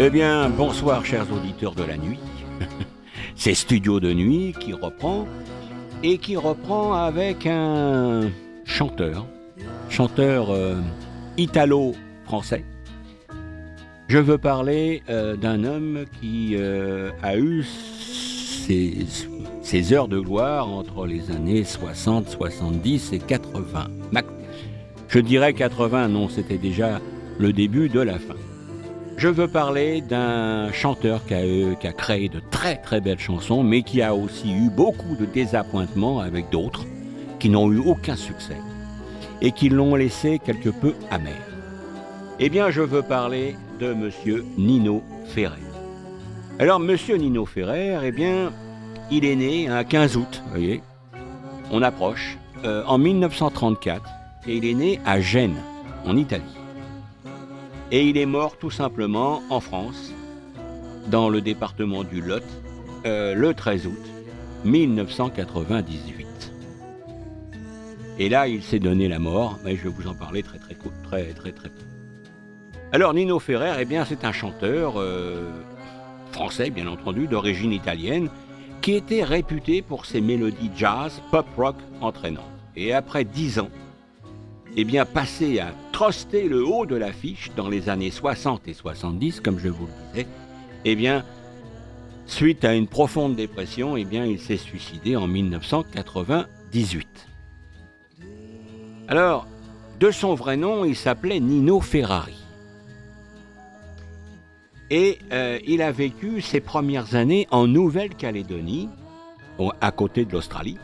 Eh bien, bonsoir chers auditeurs de la nuit. C'est Studio de Nuit qui reprend et qui reprend avec un chanteur, chanteur euh, italo-français. Je veux parler euh, d'un homme qui euh, a eu ses, ses, heures de gloire entre les années 60, 70 et 80. Je dirais 80, non, c'était déjà le début de la fin. Je veux parler d'un chanteur qui a, qui a, créé de très très belles chansons, mais qui a aussi eu beaucoup de désappointements avec d'autres qui n'ont eu aucun succès et qui l'ont laissé quelque peu amer. Eh bien, je veux parler de Monsieur Nino Ferrer. Alors, Monsieur Nino Ferrer, eh bien, il est né un 15 août, vous voyez, on approche, euh, en 1934, et il est né à Gênes, en Italie. Et il est mort tout simplement en France, dans le département du Lot, euh, le 13 août 1998. Et là, il s'est donné la mort, mais je vais vous en parler très très très très très. Alors Nino Ferrer, eh bien, c'est un chanteur euh, français, bien entendu, d'origine italienne, qui était réputé pour ses mélodies jazz, pop rock entraînantes. Et après dix ans, eh bien, passé à truster le haut de l'affiche dans les années 60 et 70, comme je vous le disais, eh bien, suite à une profonde dépression, eh bien, il s'est suicidé en 1998. Alors, de son vrai nom, il s'appelait Nino Ferrari. Et euh, il a vécu ses premières années en Nouvelle-Calédonie, à côté de l'Australie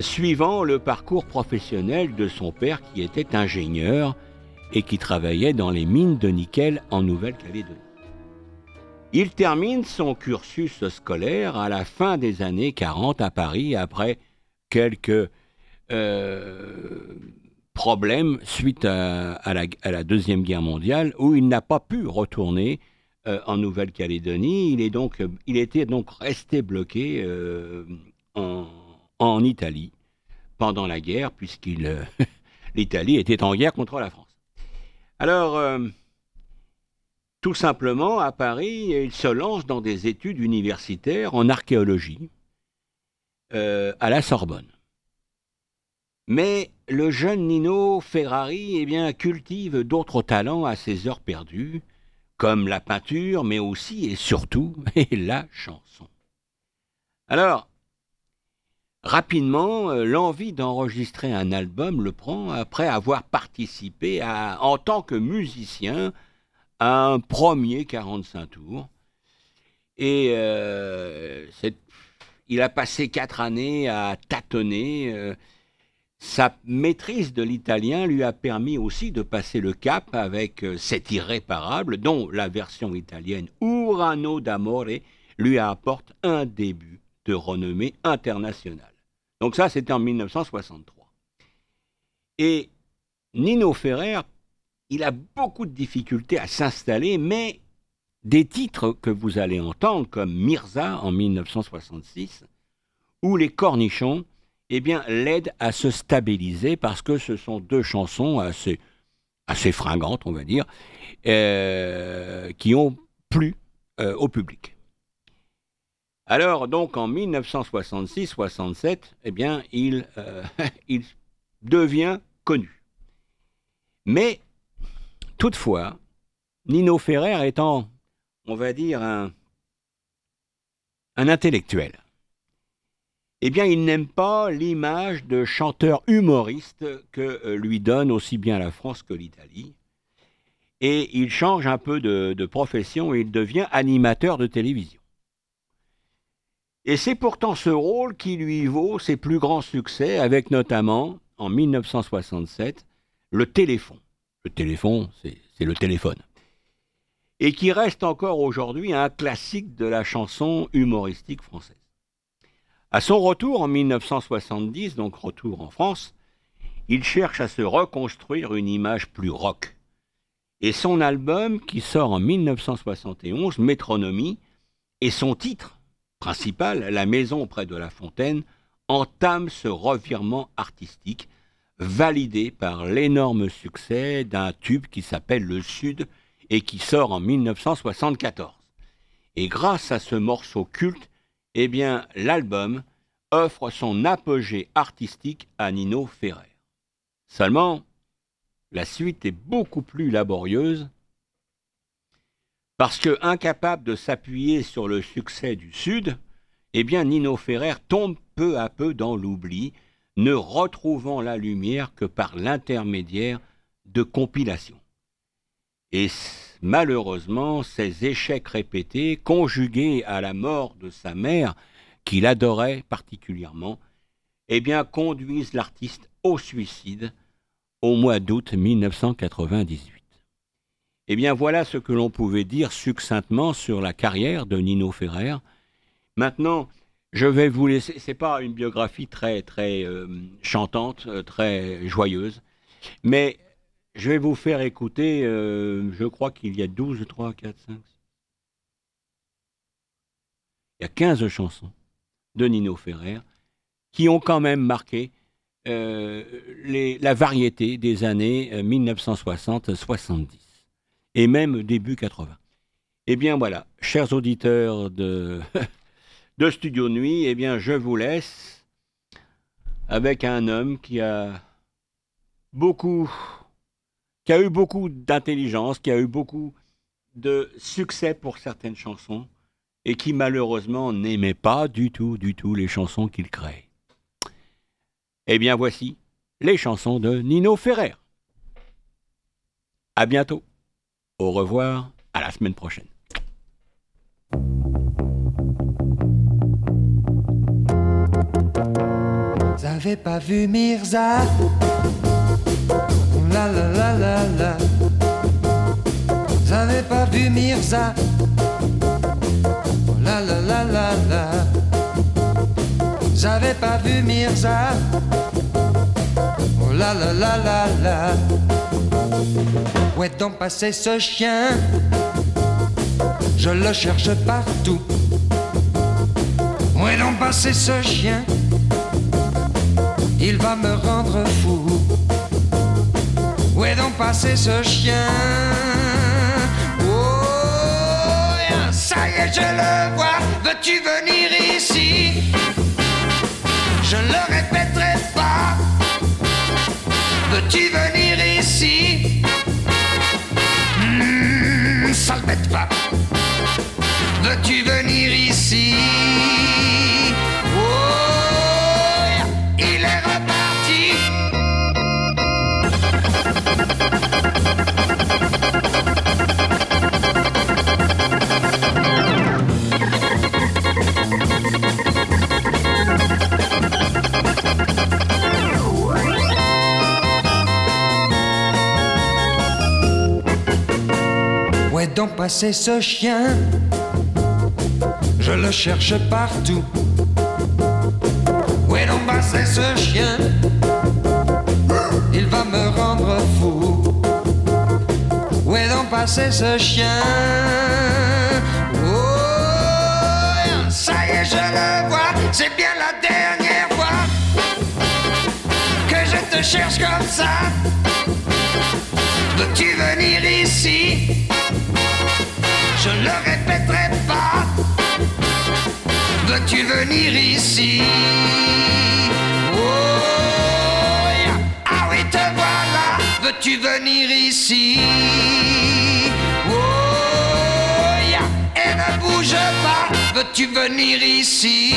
suivant le parcours professionnel de son père qui était ingénieur et qui travaillait dans les mines de nickel en Nouvelle-Calédonie. Il termine son cursus scolaire à la fin des années 40 à Paris après quelques euh, problèmes suite à, la, Deuxième Guerre mondiale où il n'a pas pu retourner euh, en Nouvelle-Calédonie. Il, est donc, il était donc resté bloqué euh, en en Italie pendant la guerre, puisqu'il euh, l'Italie était en guerre contre la France. Alors, euh, tout simplement, à Paris, il se lance dans des études universitaires en archéologie euh, à la Sorbonne. Mais le jeune Nino Ferrari eh bien, cultive d'autres talents à ses heures perdues, comme la peinture, mais aussi et surtout la chanson. Alors, Rapidement, euh, l'envie d'enregistrer un album le prend après avoir participé en tant que musicien à un premier 45 tours. Et euh, il a passé quatre années à tâtonner. Euh, sa maîtrise de l'italien lui a permis aussi de passer le cap avec cet irréparable, dont la version italienne Urano d'Amore lui apporte un début de renommée internationale. Donc ça, c'était en 1963. Et Nino Ferrer, il a beaucoup de difficultés à s'installer, mais des titres que vous allez entendre, comme Mirza en 1966, ou Les Cornichons, eh bien, l'aident à se stabiliser parce que ce sont deux chansons assez, fringantes, on va dire, euh, qui ont plu euh, au public. Alors, donc, en 1966-67, eh bien, il, euh, il devient connu. Mais, toutefois, Nino Ferrer étant, on va dire, un, un intellectuel, eh bien, il n'aime pas l'image de chanteur humoriste que euh, lui donne aussi bien la France que l'Italie. Et il change un peu de, de profession et il devient animateur de télévision. Et c'est pourtant ce rôle qui lui vaut ses plus grands succès, avec notamment, en 1967, le téléphone. Le téléphone, c'est le téléphone. Et qui reste encore aujourd'hui un classique de la chanson humoristique française. À son retour en 1970, donc retour en France, il cherche à se reconstruire une image plus rock. Et son album, qui sort en 1971, Métronomie, et son titre, la maison près de la fontaine, entame ce revirement artistique validé par l'énorme succès d'un tube qui s'appelle Le Sud et qui sort en 1974. Et grâce à ce morceau culte, eh bien, l'album offre son apogée artistique à Nino Ferrer. Seulement, la suite est beaucoup plus laborieuse parce que, incapable de s'appuyer sur le succès du Sud, eh bien Nino Ferrer tombe peu à peu dans l'oubli, ne retrouvant la lumière que par l'intermédiaire de compilations. Et malheureusement, ces échecs répétés, conjugués à la mort de sa mère, qu'il adorait particulièrement, eh conduisent l'artiste au suicide au mois d'août 1998. Eh bien, voilà ce que l'on pouvait dire succinctement sur la carrière de Nino Ferrer. Maintenant, je vais vous laisser. C'est pas une biographie très très euh, chantante, euh, très joyeuse, mais je vais vous faire écouter. Euh, je crois qu'il y a 12, 3, 4, 5. Il y a 15 chansons de Nino Ferrer qui ont quand même marqué la variété des années 1960-70 et même début 80. Eh bien voilà, chers auditeurs de, de Studio Nuit, eh bien je vous laisse avec un homme qui a beaucoup, qui a eu beaucoup d'intelligence, qui a eu beaucoup de succès pour certaines chansons et qui malheureusement n'aimait pas du tout, du tout les chansons qu'il crée. Eh bien voici les chansons de Nino Ferrer. À bientôt. Au revoir, à la semaine prochaine. Avez pas vu Mirza? La la la la la. Avez pas vu Mirza? La la la la la. Avez pas vu Mirza? Oh la la la la la où est donc passé ce chien? Je le cherche partout. Où est donc passé ce chien? Il va me rendre fou. Où est donc passé ce chien? Oh, ça y est, je le vois. Veux-tu venir ici? Je ne le répéterai pas. Veux-tu venir Veux-tu venir ici? Passé ce chien Je le cherche partout. Où est donc passé ce chien Il va me rendre fou. Où est donc passé ce chien Oh, ça y est, je le vois. C'est bien la dernière fois que je te cherche comme ça. Veux-tu venir ici? Je ne le répéterai pas. Veux-tu venir ici? Oh, ah oui, te voilà. Veux-tu venir ici? Oh, et ne bouge pas. Veux-tu venir ici?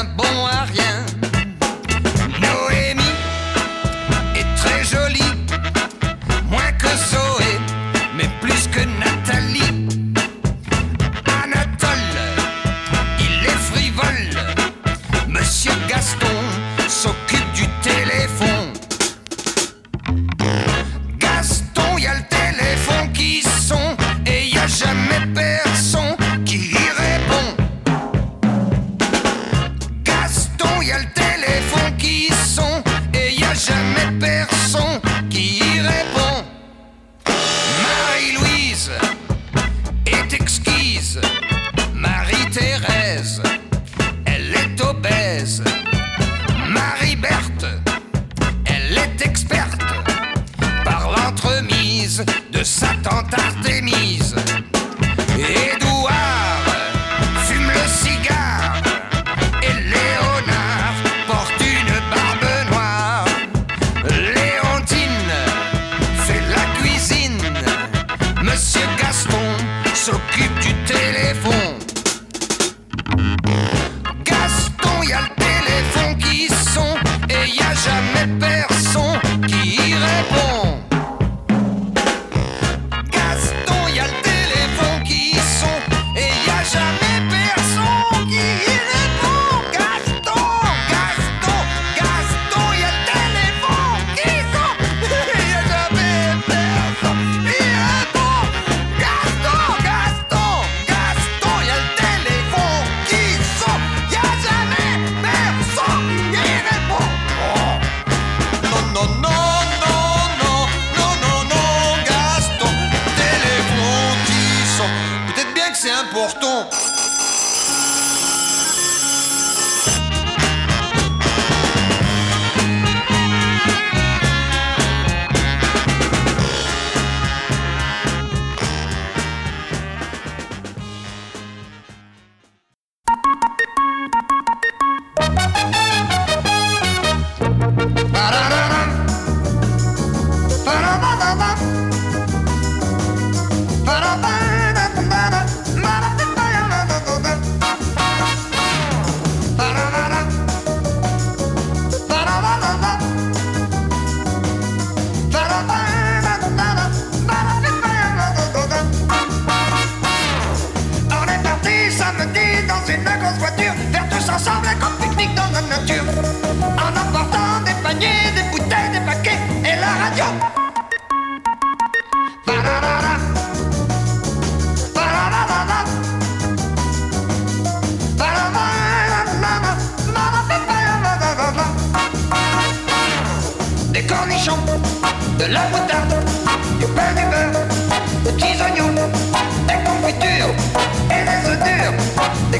Un bon à rien.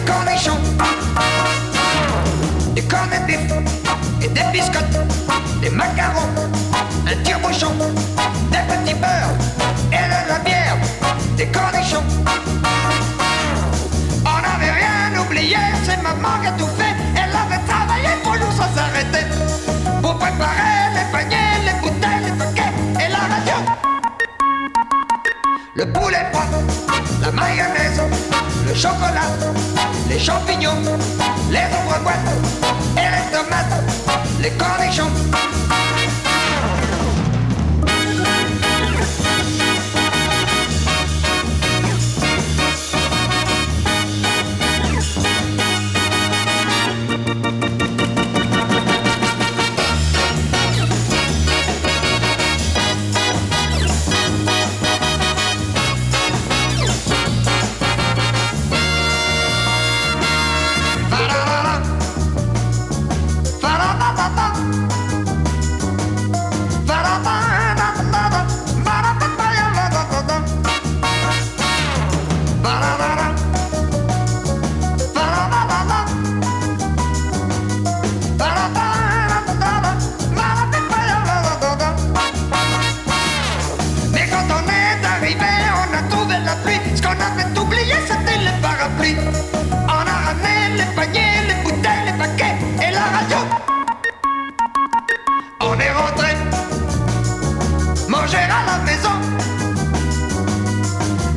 corps méchant, du corps de bif et des biscottes, des macarons, un tire-bouchon, des petits beurres et de la bière, des cornichons. On n'avait rien oublié, c'est maman qui a tout fait, elle avait travaillé pour nous sans s'arrêter, pour préparer les paniers, les bouteilles, les paquets et la radio. Le poulet poivre, la mayonnaise, le chocolat les champignons, les ombres boîtes et les tomates, les cornichons.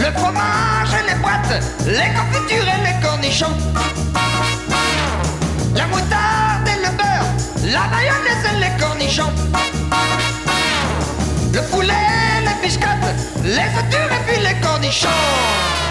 le fromage et les boîtes, les confitures et les cornichons. La moutarde et le beurre, la mayonnaise et les cornichons. Le poulet, les biscottes, les œufs durs et puis les cornichons.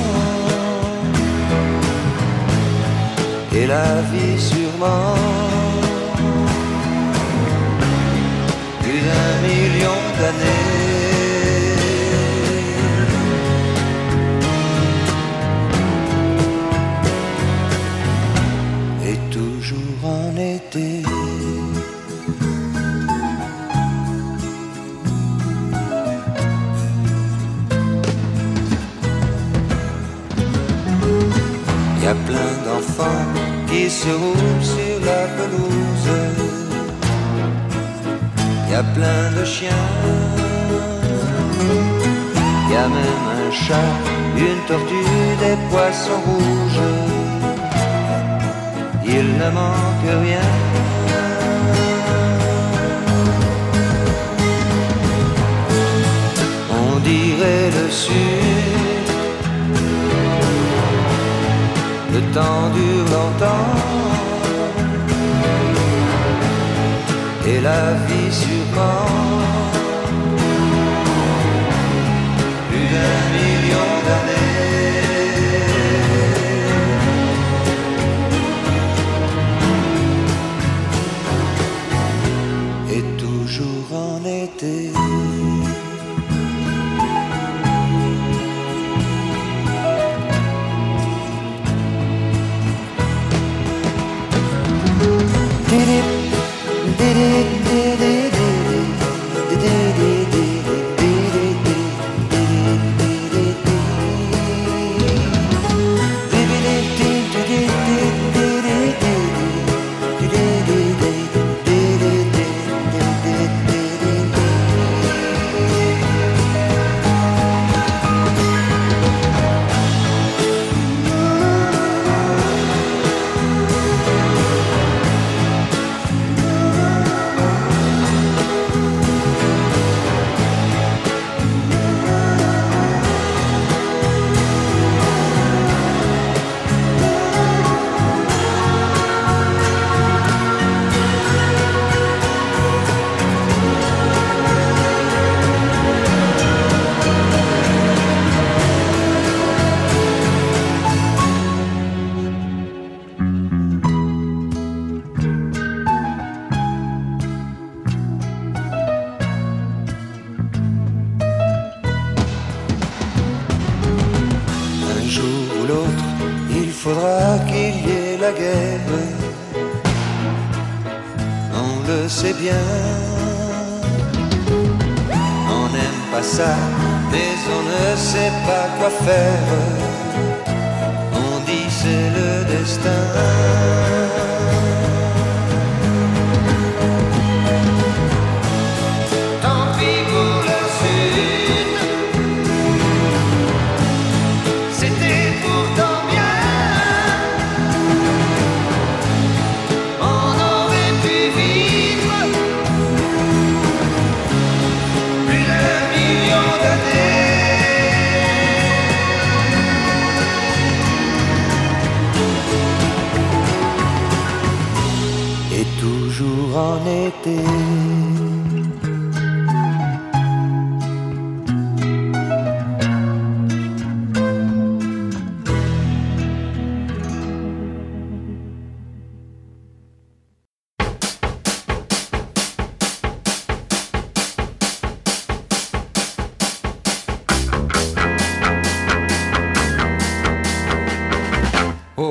Et la vie sûrement. Plus d'un million d'années. Et toujours en été. Y a plein d'enfants qui se roulent sur la pelouse. Y a plein de chiens. Y a même un chat, une tortue, des poissons rouges. Il ne manque rien. On dirait le sud. Temps dure longtemps. Et la vie sûrement. Plus d'un did it, did it, did it.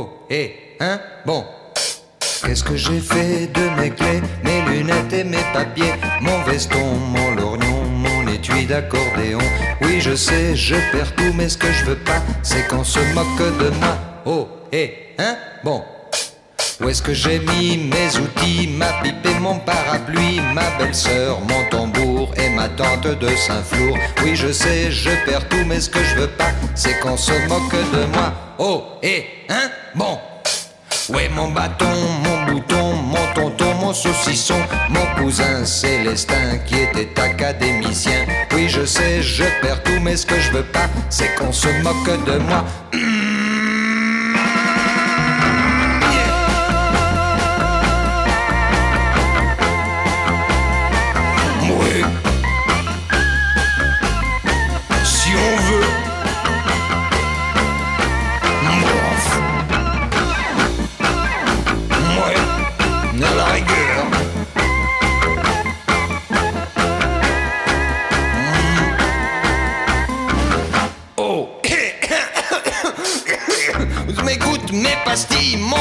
Oh, hé, hein, bon. Qu'est-ce que j'ai fait de mes clés, mes lunettes et mes papiers, mon veston, mon lorgnon, mon étui d'accordéon. Oui, je sais, je perds tout, mais ce que je veux pas, c'est qu'on se moque de moi. Oh, hé, hein, bon. Où est-ce que j'ai mis mes outils, ma pipe et mon parapluie, ma belle-sœur, mon tambour et ma tante de Saint-Flour. Oui, je sais, je perds tout, mais ce que je veux pas, c'est qu'on se moque de moi. Oh, hé, hein, bon. Ouais, mon bâton, mon bouton, mon tonton, mon saucisson, mon cousin Célestin qui était académicien. Oui, je sais, je perds tout, mais ce que je veux pas, c'est qu'on se moque de moi.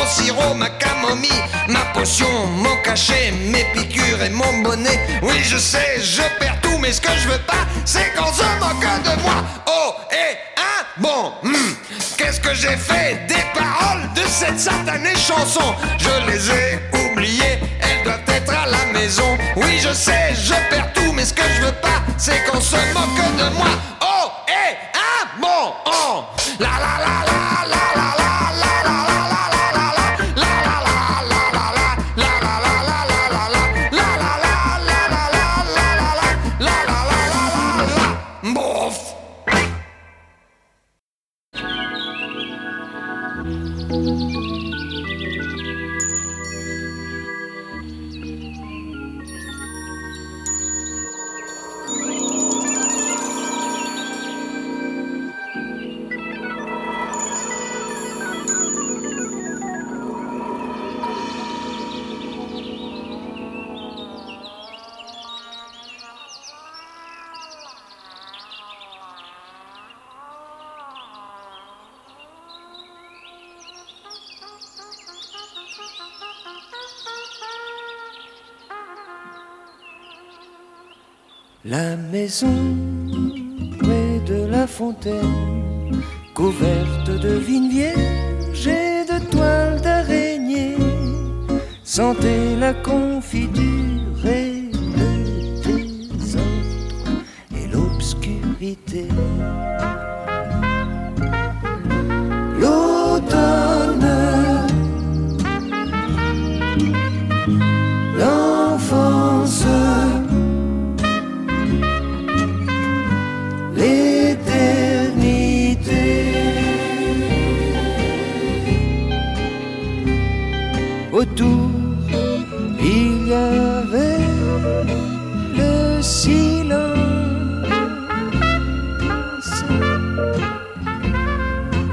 sirop, ma camomille, ma potion, mon cachet, mes piqûres et mon bonnet. Oui, je sais, je perds tout, mais ce que je veux pas, c'est qu'on se moque de moi. Oh, et hein, bon, hmm, qu'est-ce que j'ai fait des paroles de cette satanée chanson? Je les ai oubliées, elles doivent être à la maison. Oui, je sais, je perds tout, mais ce que je veux pas, c'est qu'on se moque de moi. Oh, et hein, bon, oh, la la la la couverte de vignes vierges et de toiles d'araignée, sentait la confiture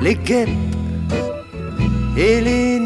Les guêpes et les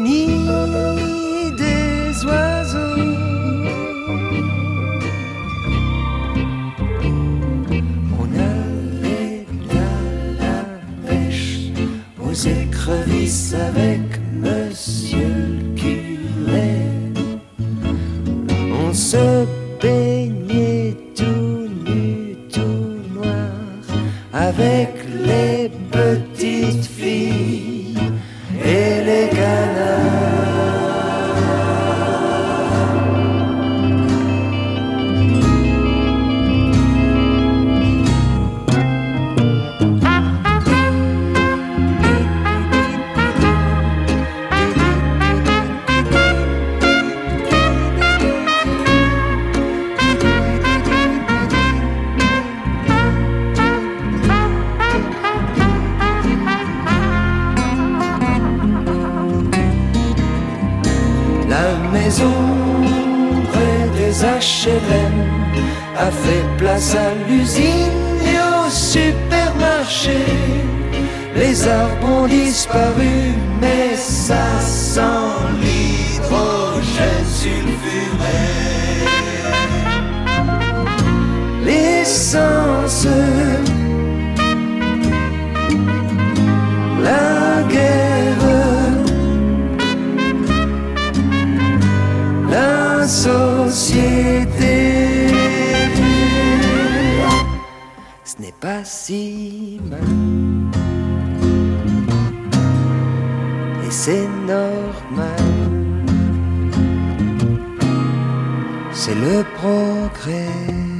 société. Ce n'est pas si mal. Et c'est normal. C'est le progrès.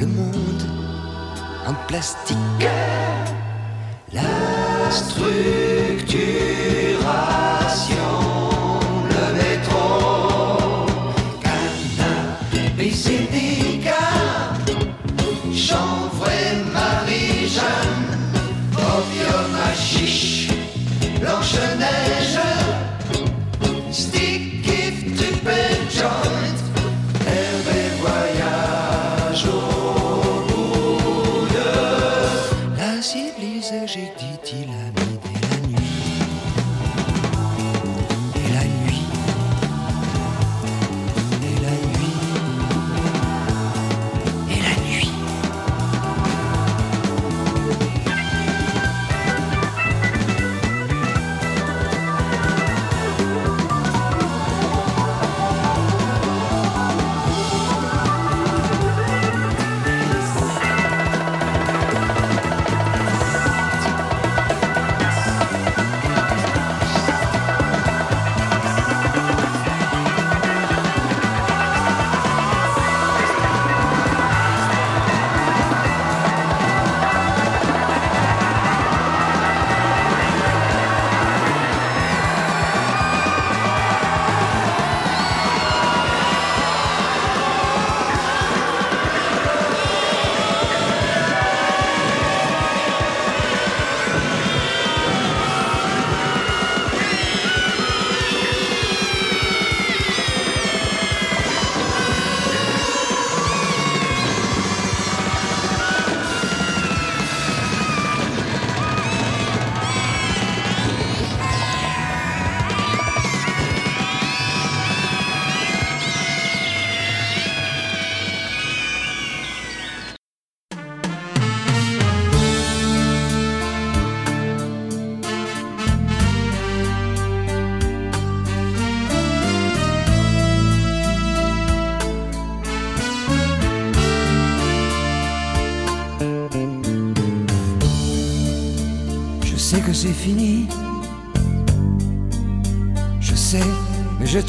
Le monde en plastique, la structuration,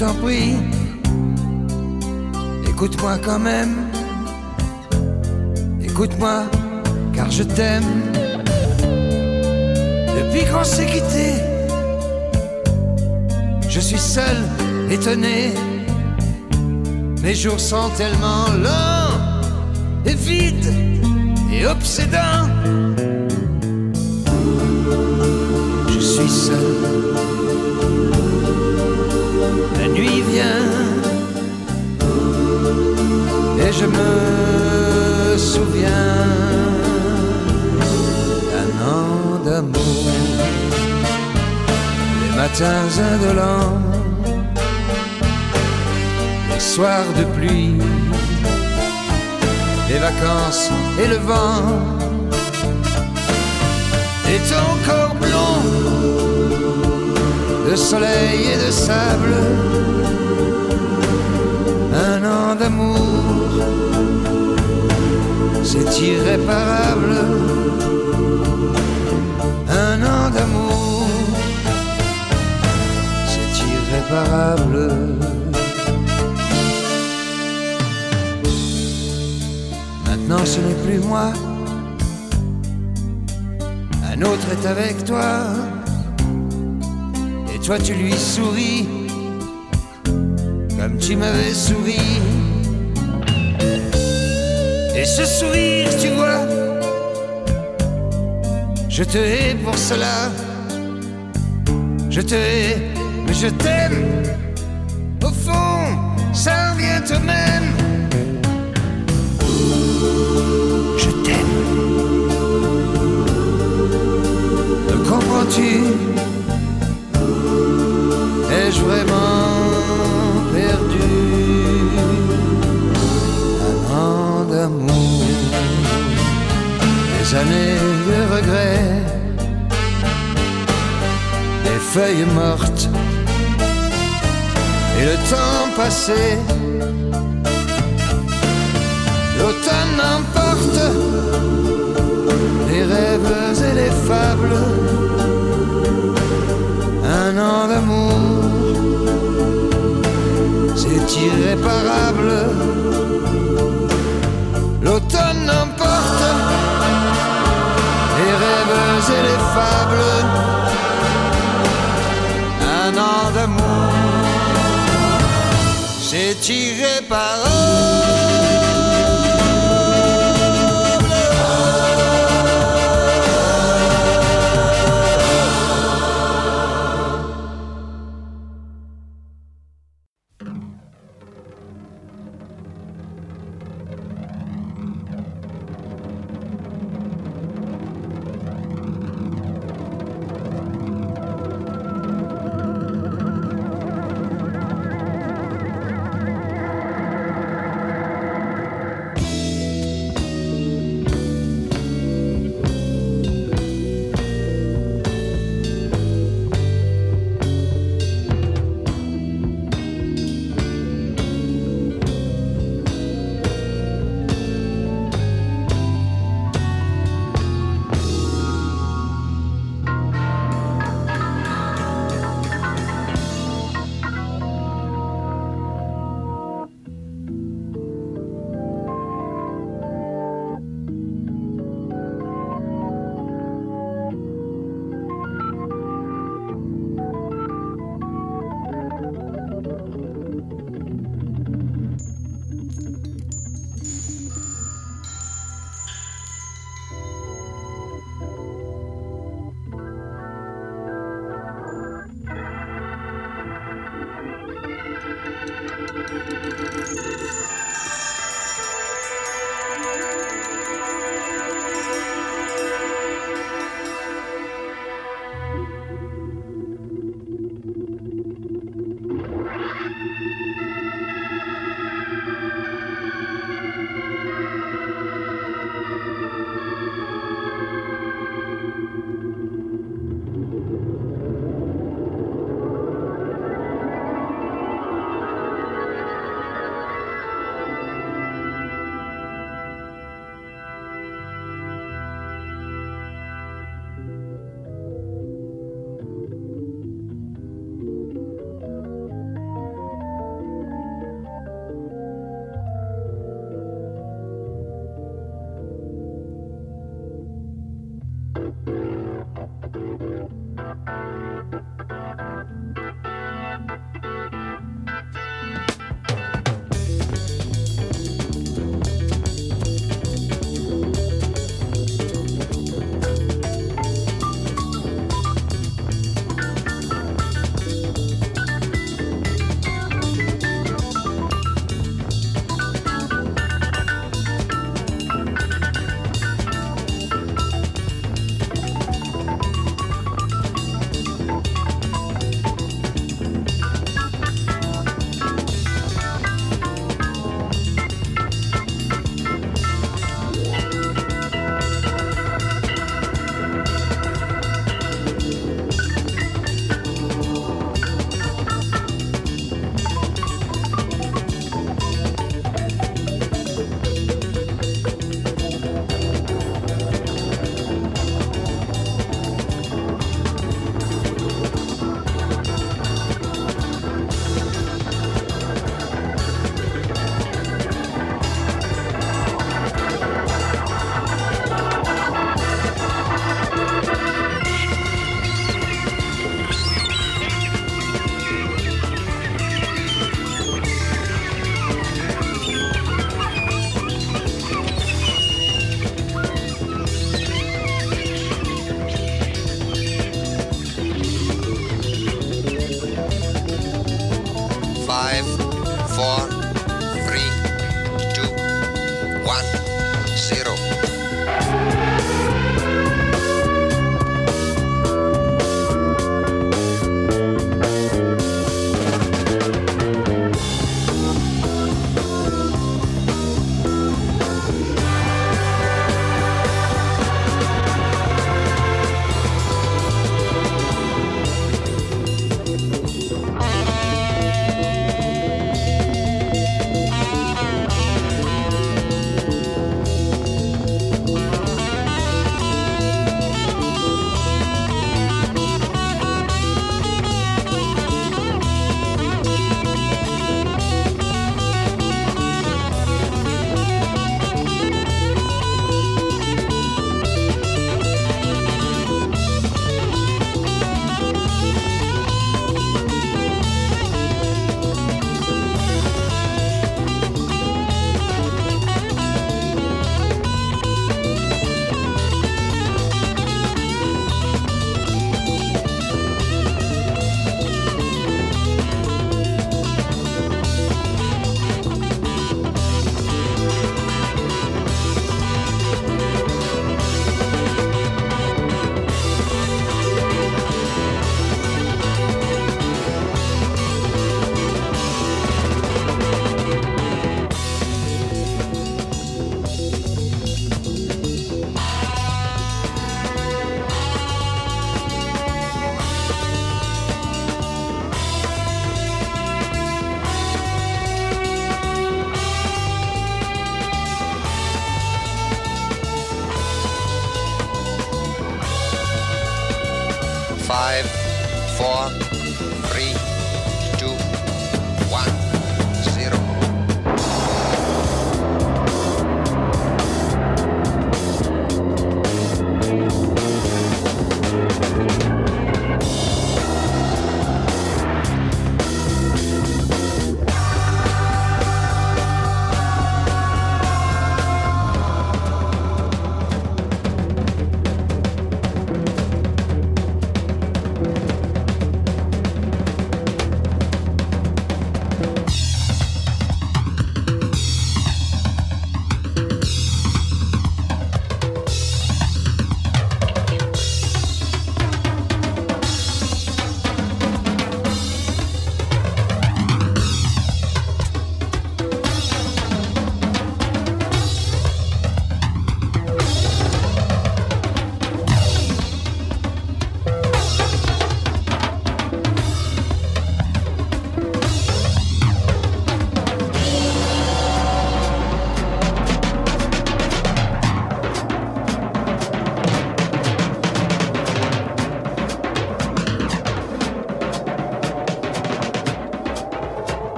t'en prie. Écoute-moi quand même. Écoute-moi, car je t'aime. Depuis qu'on s'est quitté, je suis seul, étonné. Mes jours sont tellement lents et vides et obsédants. Je suis seul. Nuit vient et je me souviens d'un an d'amour. Les matins indolents, les soirs de pluie, les vacances et le vent. Et ton corps blond de soleil et de sable, un an d'amour, c'est irréparable. Un an d'amour, c'est irréparable. Maintenant ce n'est plus moi un autre est avec toi, toi tu lui souris, comme tu m'avais souri. Et ce sourire, tu vois, je te hais pour cela. Je te hais, mais je t'aime. Années de regrets Des feuilles mortes. Et le temps passé. L'automne emporte. Les rêves et les fables. Un an d'amour, c'est irréparable. Et les fables. Un an d'amour, c'est irréparable.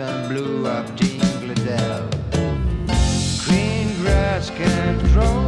and blew up Dingley Dell. Green grass can't grow.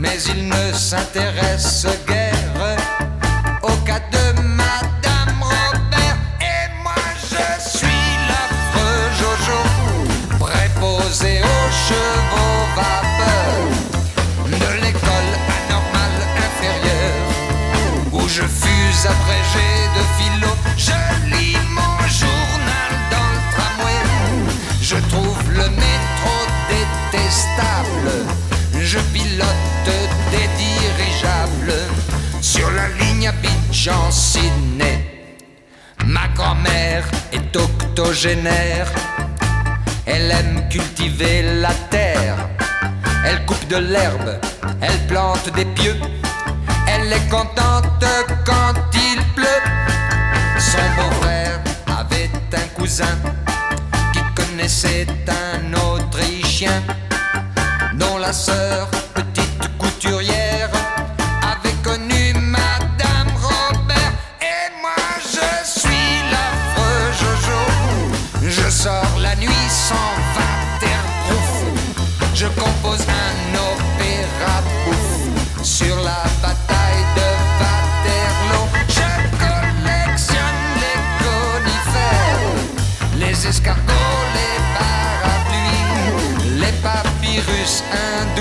mais il ne s'intéresse guère Jean Sidney. Ma grand-mère est octogénaire. Elle aime cultiver la terre. Elle coupe de l'herbe, elle plante des pieux. Elle est contente quand il pleut. Son beau-frère avait un cousin qui connaissait un Autrichien dont la sœur virus, en